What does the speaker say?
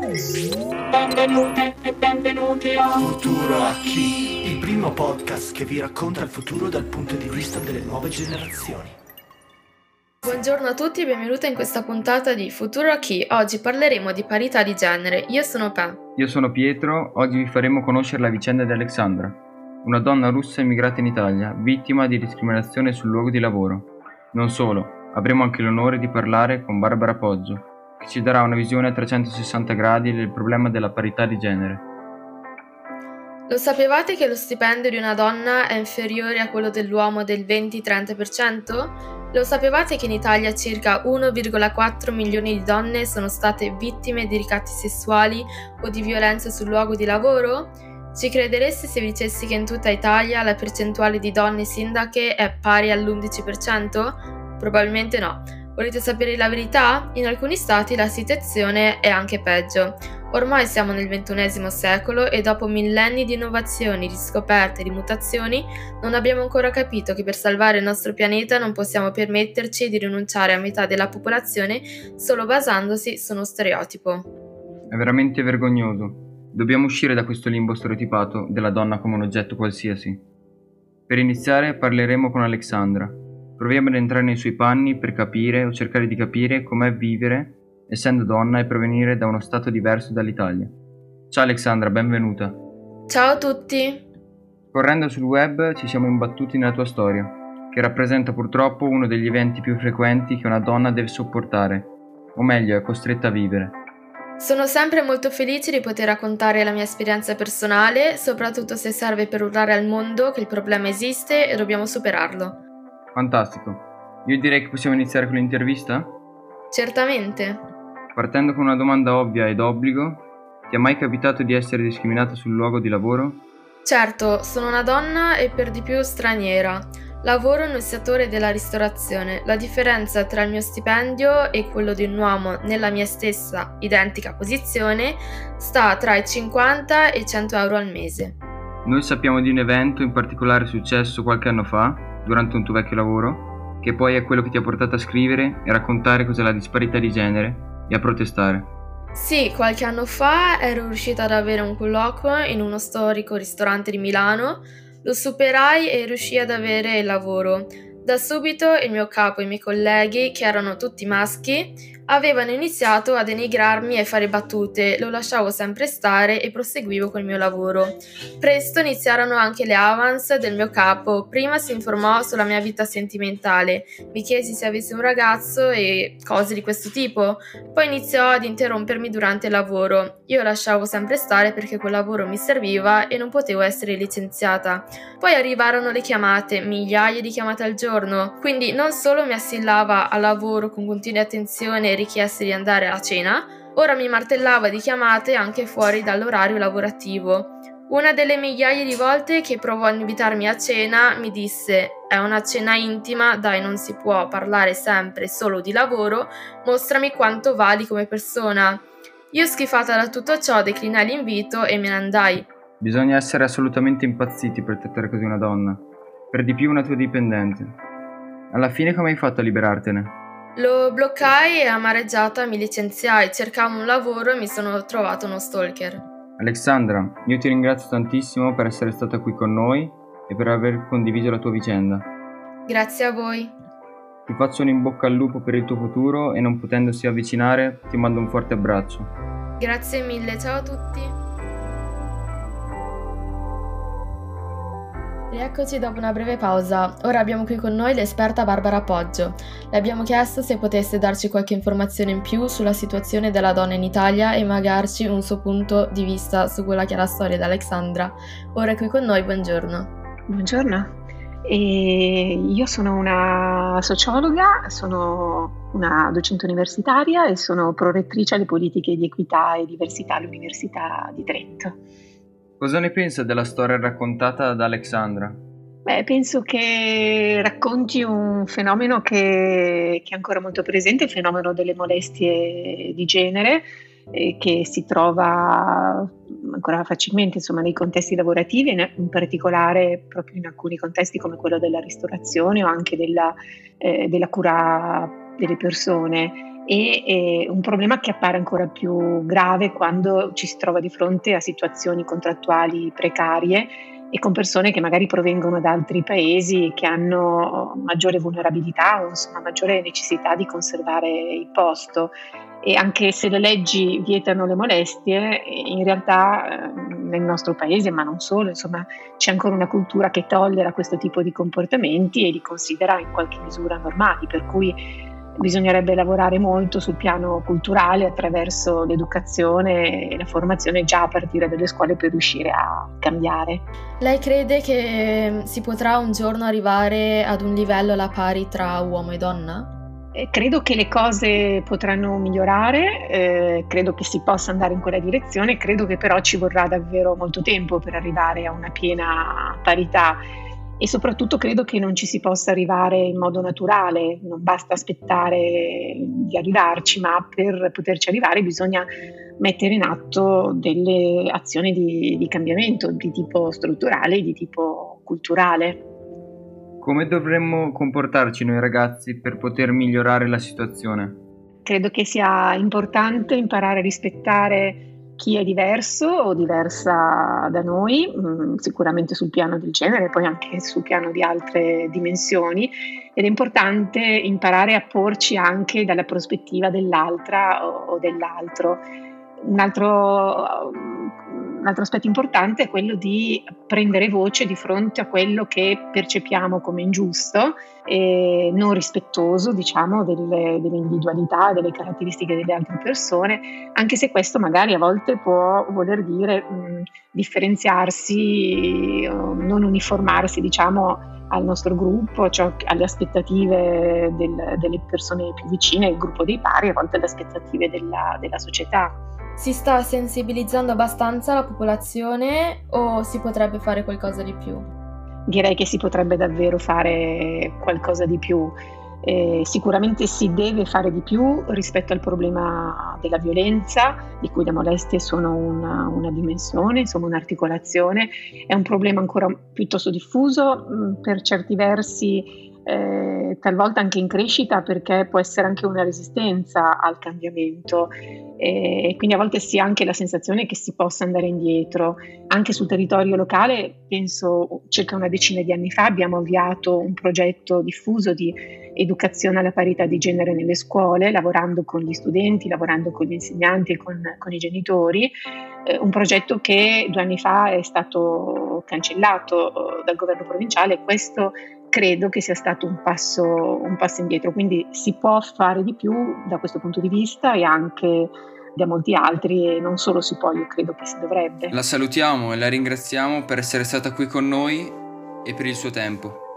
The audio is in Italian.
Benvenuti e benvenuti a Futuro a chi? Il primo podcast che vi racconta il futuro dal punto di vista delle nuove generazioni. Buongiorno a tutti e benvenuti in questa puntata di Futuro a chi? Oggi parleremo di parità di genere. Io sono Pe. Io sono Pietro, oggi vi faremo conoscere la vicenda di Alexandra, una donna russa immigrata in Italia, vittima di discriminazione sul luogo di lavoro. Non solo, avremo anche l'onore di parlare con Barbara Poggio, che ci darà una visione a 360 gradi del problema della parità di genere. Lo sapevate che lo stipendio di una donna è inferiore a quello dell'uomo del 20-30%? Lo sapevate che in Italia circa 1,4 milioni di donne sono state vittime di ricatti sessuali o di violenza sul luogo di lavoro? Ci credereste se vi dicessi che in tutta Italia la percentuale di donne sindache è pari all'11%? Probabilmente no. Volete sapere la verità? In alcuni stati la situazione è anche peggio. Ormai siamo nel XXI secolo e dopo millenni di innovazioni, di scoperte, di mutazioni, non abbiamo ancora capito che per salvare il nostro pianeta non possiamo permetterci di rinunciare a metà della popolazione solo basandosi su uno stereotipo. È veramente vergognoso. Dobbiamo uscire da questo limbo stereotipato della donna come un oggetto qualsiasi. Per iniziare parleremo con Alexandra, Proviamo ad entrare nei suoi panni per capire o cercare di capire com'è vivere, essendo donna e provenire da uno stato diverso dall'Italia. Ciao Alexandra, benvenuta. Ciao a tutti. Correndo sul web ci siamo imbattuti nella tua storia, che rappresenta purtroppo uno degli eventi più frequenti che una donna deve sopportare, o meglio è costretta a vivere. Sono sempre molto felice di poter raccontare la mia esperienza personale, soprattutto se serve per urlare al mondo che il problema esiste e dobbiamo superarlo. Fantastico. Io direi che possiamo iniziare con l'intervista? Certamente. Partendo con una domanda ovvia ed obbligo, ti è mai capitato di essere discriminata sul luogo di lavoro? Certo, sono una donna e per di più straniera. Lavoro nel settore della ristorazione. La differenza tra il mio stipendio e quello di un uomo nella mia stessa identica posizione sta tra i 50 e i 100 euro al mese. Noi sappiamo di un evento in particolare successo qualche anno fa durante un tuo vecchio lavoro, che poi è quello che ti ha portato a scrivere e raccontare cos'è la disparità di genere e a protestare. Sì, qualche anno fa ero riuscita ad avere un colloquio in uno storico ristorante di Milano, lo superai e riuscii ad avere il lavoro. Da subito il mio capo e i miei colleghi, che erano tutti maschi, avevano iniziato a denigrarmi e fare battute, lo lasciavo sempre stare e proseguivo col mio lavoro. Presto iniziarono anche le avance del mio capo, prima si informò sulla mia vita sentimentale, mi chiesi se avessi un ragazzo e cose di questo tipo, poi iniziò ad interrompermi durante il lavoro, io lasciavo sempre stare perché quel lavoro mi serviva e non potevo essere licenziata. Poi arrivarono le chiamate, migliaia di chiamate al giorno, quindi non solo mi assillava al lavoro con continue attenzione richieste di andare a cena, ora mi martellava di chiamate anche fuori dall'orario lavorativo. Una delle migliaia di volte che provò a invitarmi a cena mi disse è una cena intima, dai non si può parlare sempre solo di lavoro, mostrami quanto vali come persona. Io schifata da tutto ciò declinai l'invito e me ne andai. Bisogna essere assolutamente impazziti per trattare così una donna, per di più una tua dipendente. Alla fine come hai fatto a liberartene? Lo bloccai e amareggiata mi licenziai, cercavo un lavoro e mi sono trovato uno stalker. Alexandra, io ti ringrazio tantissimo per essere stata qui con noi e per aver condiviso la tua vicenda. Grazie a voi. Ti faccio un in bocca al lupo per il tuo futuro e non potendosi avvicinare ti mando un forte abbraccio. Grazie mille, ciao a tutti. Rieccoci dopo una breve pausa. Ora abbiamo qui con noi l'esperta Barbara Poggio. Le abbiamo chiesto se potesse darci qualche informazione in più sulla situazione della donna in Italia e magari un suo punto di vista su quella che è la storia di Alexandra. Ora è qui con noi, buongiorno. Buongiorno. E io sono una sociologa, sono una docente universitaria e sono prorettrice alle politiche di equità e diversità all'Università di Trento. Cosa ne pensa della storia raccontata da Alexandra? Beh, penso che racconti un fenomeno che, che, è ancora molto presente, il fenomeno delle molestie di genere, eh, che si trova ancora facilmente insomma, nei contesti lavorativi, in particolare proprio in alcuni contesti come quello della ristorazione o anche della, eh, della cura delle persone e è un problema che appare ancora più grave quando ci si trova di fronte a situazioni contrattuali precarie e con persone che magari provengono da altri paesi che hanno maggiore vulnerabilità o insomma maggiore necessità di conservare il posto. E anche se le leggi vietano le molestie, in realtà eh, nel nostro paese, ma non solo, insomma, c'è ancora una cultura che tollera questo tipo di comportamenti e li considera in qualche misura normali, per cui bisognerebbe lavorare molto sul piano culturale attraverso l'educazione e la formazione già a partire dalle scuole per riuscire a cambiare. Lei crede che si potrà un giorno arrivare ad un livello alla pari tra uomo e donna? Eh, credo che le cose potranno migliorare, eh, credo che si possa andare in quella direzione, credo che però ci vorrà davvero molto tempo per arrivare a una piena parità e soprattutto credo che non ci si possa arrivare in modo naturale, non basta aspettare di arrivarci, ma per poterci arrivare bisogna mettere in atto delle azioni di, di cambiamento di tipo strutturale e di tipo culturale. Come dovremmo comportarci noi ragazzi per poter migliorare la situazione? Credo che sia importante imparare a rispettare chi è diverso o diversa da noi, mm, sicuramente sul piano del genere, poi anche sul piano di altre dimensioni, ed è importante imparare a porci anche dalla prospettiva dell'altra o, dell'altro. Un altro un altro aspetto importante è quello di prendere voce di fronte a quello che percepiamo come ingiusto e non rispettoso, diciamo, delle, delle individualità, delle caratteristiche delle altre persone, anche se questo magari a volte può voler dire mh, differenziarsi, non uniformarsi, diciamo, al nostro gruppo, cioè alle aspettative del, delle persone più vicine, il gruppo dei pari, a volte alle aspettative della, della società. Si sta sensibilizzando abbastanza la popolazione o si potrebbe fare qualcosa di più? Direi che si potrebbe davvero fare qualcosa di più. Eh, sicuramente si deve fare di più rispetto al problema della violenza, di cui le molestie sono una, una dimensione, insomma un'articolazione. È un problema ancora piuttosto diffuso, mh, mm, per certi versi eh, talvolta anche in crescita perché può essere anche una resistenza al cambiamento e quindi a volte si ha anche la sensazione che si possa andare indietro. Anche sul territorio locale, penso circa una decina di anni fa, abbiamo avviato un progetto diffuso di educazione alla parità di genere nelle scuole, lavorando con gli studenti, lavorando con gli insegnanti e con, con i genitori, eh, un progetto che due anni fa è stato cancellato eh, dal governo provinciale questo credo che sia stato un passo, un passo indietro, quindi si può fare di più da questo punto di vista e anche da molti altri e non solo si può, io credo che si dovrebbe. La salutiamo e la ringraziamo per essere stata qui con noi e per il suo tempo.